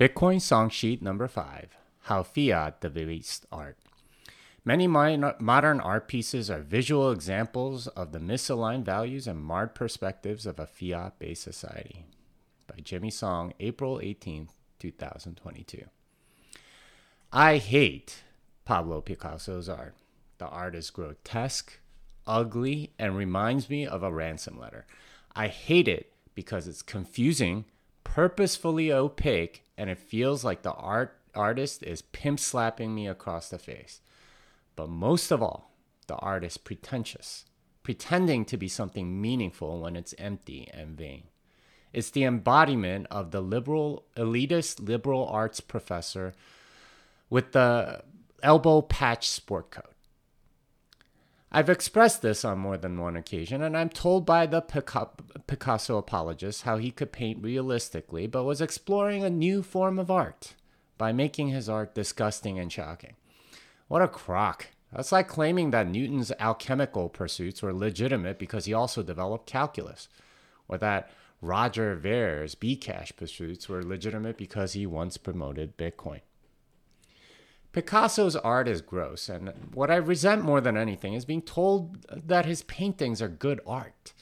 Bitcoin song sheet number five How Fiat Debased Art. Many modern art pieces are visual examples of the misaligned values and marred perspectives of a fiat based society. By Jimmy Song, April 18th, 2022. I hate Pablo Picasso's art. The art is grotesque, ugly, and reminds me of a ransom letter. I hate it because it's confusing, purposefully opaque, and it feels like the art artist is pimp slapping me across the face. But most of all, the art is pretentious, pretending to be something meaningful when it's empty and vain. It's the embodiment of the liberal, elitist liberal arts professor with the elbow patch sport coat. I've expressed this on more than one occasion, and I'm told by the Picasso apologist how he could paint realistically, but was exploring a new form of art by making his art disgusting and shocking. What a crock. That's like claiming that Newton's alchemical pursuits were legitimate because he also developed calculus, or that Roger Ver's Bcash pursuits were legitimate because he once promoted Bitcoin. Picasso's art is gross, and what I resent more than anything is being told that his paintings are good art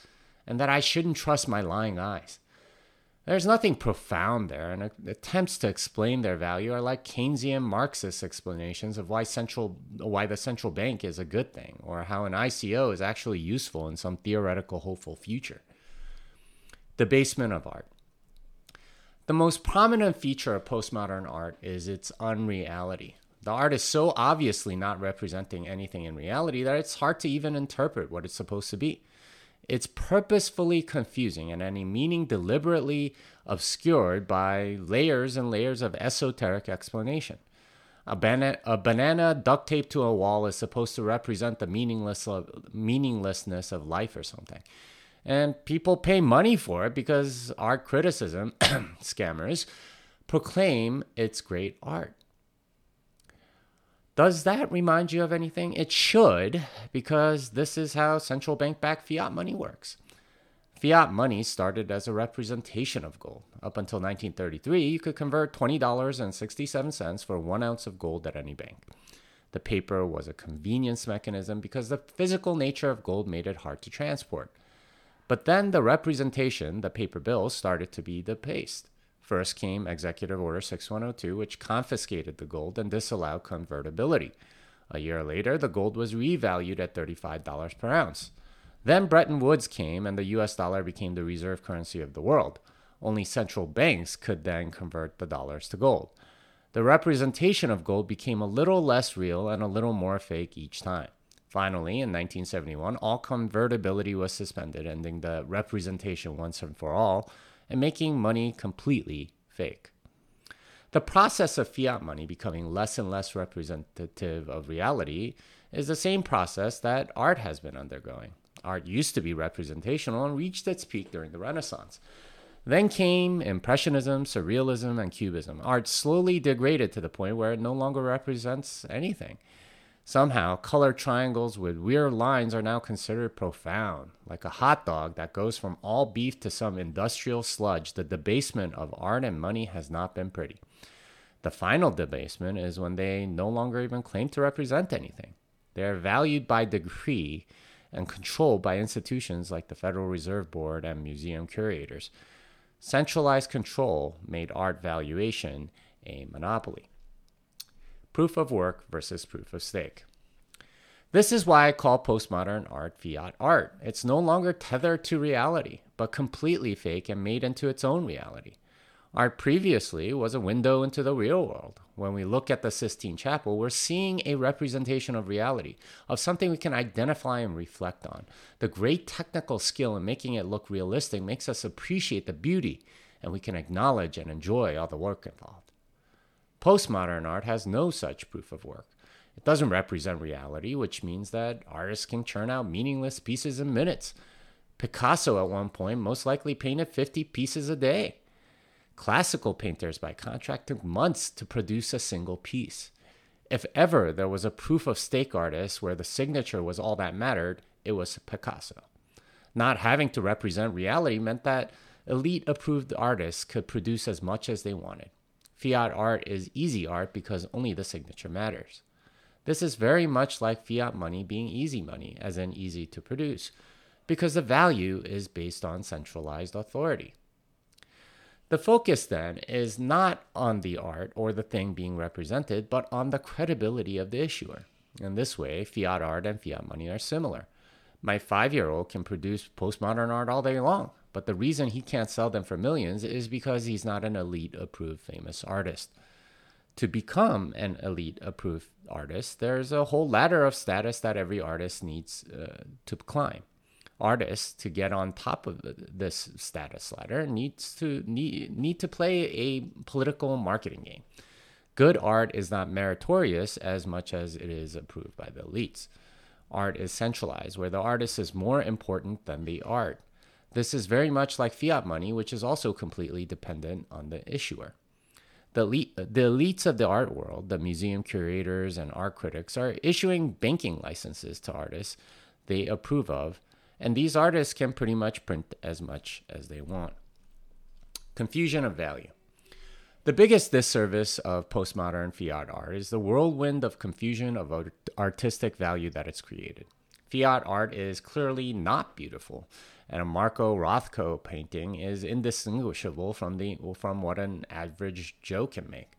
and that I shouldn't trust my lying eyes. There's nothing profound there, and attempts to explain their value are like Keynesian Marxist explanations of why central why the central bank is a good thing, or how an ICO is actually useful in some theoretical hopeful future. The basement of art. The most prominent feature of postmodern art is its unreality. The art is so obviously not representing anything in reality that it's hard to even interpret what it's supposed to be. It's purposefully confusing and any meaning deliberately obscured by layers and layers of esoteric explanation. A, bana- a banana duct taped to a wall is supposed to represent the meaningless of, meaninglessness of life or something. And people pay money for it because art criticism, scammers, proclaim it's great art. Does that remind you of anything? It should, because this is how central bank backed fiat money works. Fiat money started as a representation of gold. Up until 1933, you could convert $20.67 for one ounce of gold at any bank. The paper was a convenience mechanism because the physical nature of gold made it hard to transport. But then the representation, the paper bills, started to be debased. First came Executive Order 6102, which confiscated the gold and disallowed convertibility. A year later, the gold was revalued at $35 per ounce. Then Bretton Woods came, and the US dollar became the reserve currency of the world. Only central banks could then convert the dollars to gold. The representation of gold became a little less real and a little more fake each time. Finally, in 1971, all convertibility was suspended, ending the representation once and for all and making money completely fake. The process of fiat money becoming less and less representative of reality is the same process that art has been undergoing. Art used to be representational and reached its peak during the Renaissance. Then came Impressionism, Surrealism, and Cubism. Art slowly degraded to the point where it no longer represents anything. Somehow, color triangles with weird lines are now considered profound. Like a hot dog that goes from all beef to some industrial sludge, the debasement of art and money has not been pretty. The final debasement is when they no longer even claim to represent anything. They are valued by decree and controlled by institutions like the Federal Reserve Board and museum curators. Centralized control made art valuation a monopoly proof of work versus proof of stake. This is why I call postmodern art fiat art. It's no longer tethered to reality, but completely fake and made into its own reality. Art previously was a window into the real world. When we look at the Sistine Chapel, we're seeing a representation of reality, of something we can identify and reflect on. The great technical skill in making it look realistic makes us appreciate the beauty, and we can acknowledge and enjoy all the work involved. Postmodern art has no such proof of work. It doesn't represent reality, which means that artists can churn out meaningless pieces in minutes. Picasso at one point most likely painted 50 pieces a day. Classical painters, by contract, took months to produce a single piece. If ever there was a proof of stake artist where the signature was all that mattered, it was Picasso. Not having to represent reality meant that elite approved artists could produce as much as they wanted. Fiat art is easy art because only the signature matters. This is very much like fiat money being easy money, as in easy to produce, because the value is based on centralized authority. The focus then is not on the art or the thing being represented, but on the credibility of the issuer. In this way, fiat art and fiat money are similar. My five year old can produce postmodern art all day long, but the reason he can't sell them for millions is because he's not an elite approved famous artist. To become an elite approved artist, there's a whole ladder of status that every artist needs uh, to climb artists to get on top of this status ladder needs to need, need to play a political marketing game. Good art is not meritorious as much as it is approved by the elites. Art is centralized, where the artist is more important than the art. This is very much like fiat money, which is also completely dependent on the issuer. The, elite, the elites of the art world, the museum curators and art critics, are issuing banking licenses to artists they approve of and these artists can pretty much print as much as they want. Confusion of value. The biggest disservice of postmodern fiat art is the whirlwind of confusion of artistic value that it's created. Fiat art is clearly not beautiful, and a Marco Rothko painting is indistinguishable from, the, from what an average Joe can make.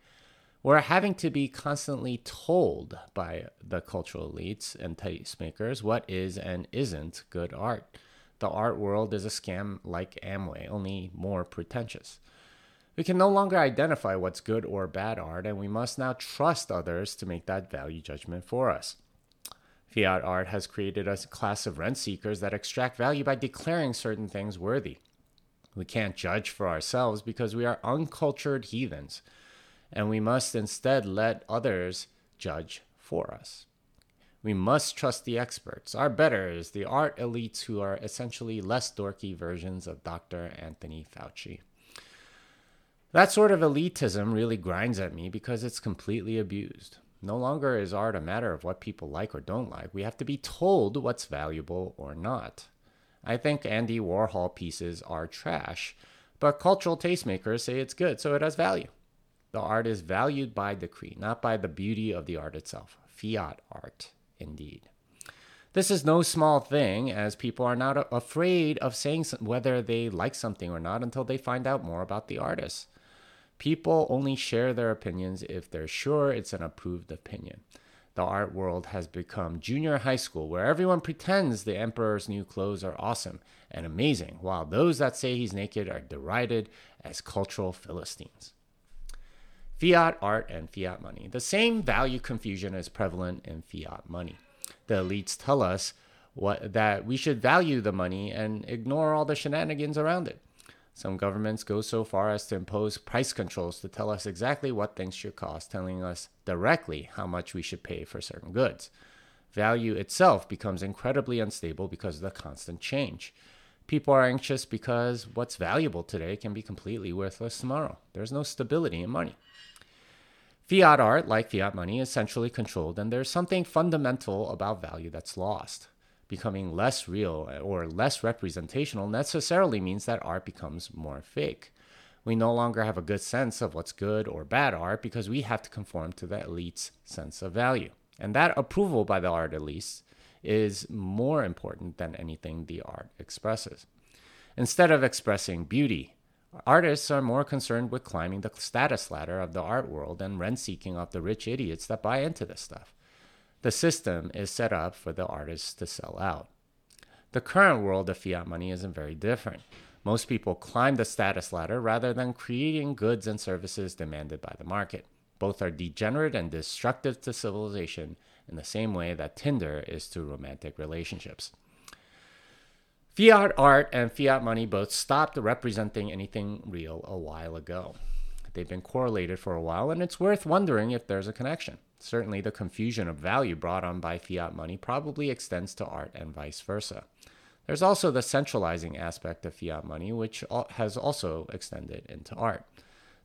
We're having to be constantly told by the cultural elites and tastemakers what is and isn't good art. The art world is a scam like Amway, only more pretentious. We can no longer identify what's good or bad art, and we must now trust others to make that value judgment for us. Fiat art has created a class of rent seekers that extract value by declaring certain things worthy. We can't judge for ourselves because we are uncultured heathens and we must instead let others judge for us. We must trust the experts, our betters, the art elites who are essentially less dorky versions of Dr. Anthony Fauci. That sort of elitism really grinds at me because it's completely abused. No longer is art a matter of what people like or don't like. We have to be told what's valuable or not. I think Andy Warhol pieces are trash, but cultural tastemakers say it's good, so it has value. The art is valued by decree, not by the beauty of the art itself. Fiat art, indeed. This is no small thing, as people are not afraid of saying whether they like something or not until they find out more about the artist. People only share their opinions if they're sure it's an approved opinion. The art world has become junior high school, where everyone pretends the emperor's new clothes are awesome and amazing, while those that say he's naked are derided as cultural Philistines fiat art and fiat money. The same value confusion is prevalent in fiat money. The elites tell us what, that we should value the money and ignore all the shenanigans around it. Some governments go so far as to impose price controls to tell us exactly what things should cost, telling us directly how much we should pay for certain goods. Value itself becomes incredibly unstable because of the constant change. People are anxious because what's valuable today can be completely worthless tomorrow. There's no stability in money. Fiat art, like fiat money, is centrally controlled, and there's something fundamental about value that's lost. Becoming less real uh, or less representational necessarily means that art becomes more fake. We no longer have a good sense of what's good or bad art because we have to conform to the elite's sense of value. And that approval by the art elites is more important than anything the art expresses. Instead of expressing beauty, Artists are more concerned with climbing the status ladder of the art world and rent seeking off the rich idiots that buy into this stuff. The system is set up for the artists to sell out. The current world of fiat money isn't very different. Most people climb the status ladder rather than creating goods and services demanded by the market. Both are degenerate and destructive to civilization in the same way that Tinder is to romantic relationships. Fiat art and fiat money both stopped representing anything real a while ago. They've been correlated for a while, and it's worth wondering if there's a connection. Certainly, the confusion of value brought on by fiat money probably extends to art and vice versa. There's also the centralizing aspect of fiat money, which has also extended into art.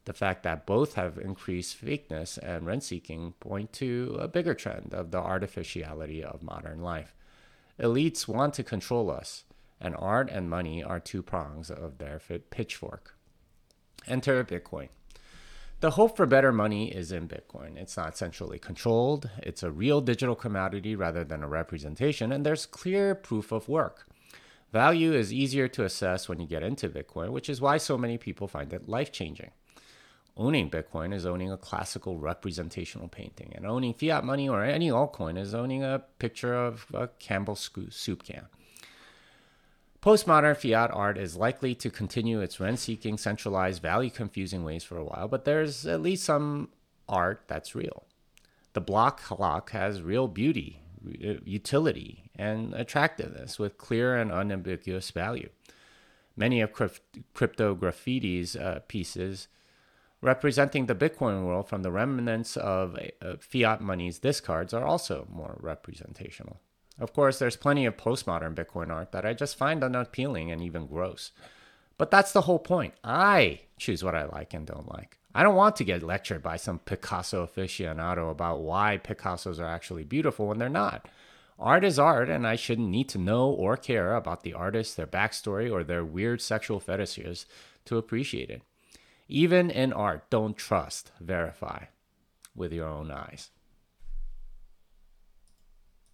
The fact that both have increased fakeness and rent seeking point to a bigger trend of the artificiality of modern life. Elites want to control us and art and money are two prongs of their pitchfork. Enter Bitcoin. The hope for better money is in Bitcoin. It's not centrally controlled, it's a real digital commodity rather than a representation, and there's clear proof of work. Value is easier to assess when you get into Bitcoin, which is why so many people find it life changing. Owning Bitcoin is owning a classical representational painting, and owning fiat money or any altcoin is owning a picture of a Campbell's soup can. Postmodern fiat art is likely to continue its rent seeking, centralized, value confusing ways for a while, but there's at least some art that's real. The Blockclock has real beauty, utility, and attractiveness with clear and unambiguous value. Many of Cryptograffiti's uh, pieces representing the Bitcoin world from the remnants of uh, fiat money's discards are also more representational. Of course, there's plenty of postmodern Bitcoin art that I just find unappealing and even gross. But that's the whole point. I choose what I like and don't like. I don't want to get lectured by some Picasso aficionado about why Picassos are actually beautiful when they're not. Art is art, and I shouldn't need to know or care about the artist, their backstory, or their weird sexual fetishes to appreciate it. Even in art, don't trust, verify with your own eyes.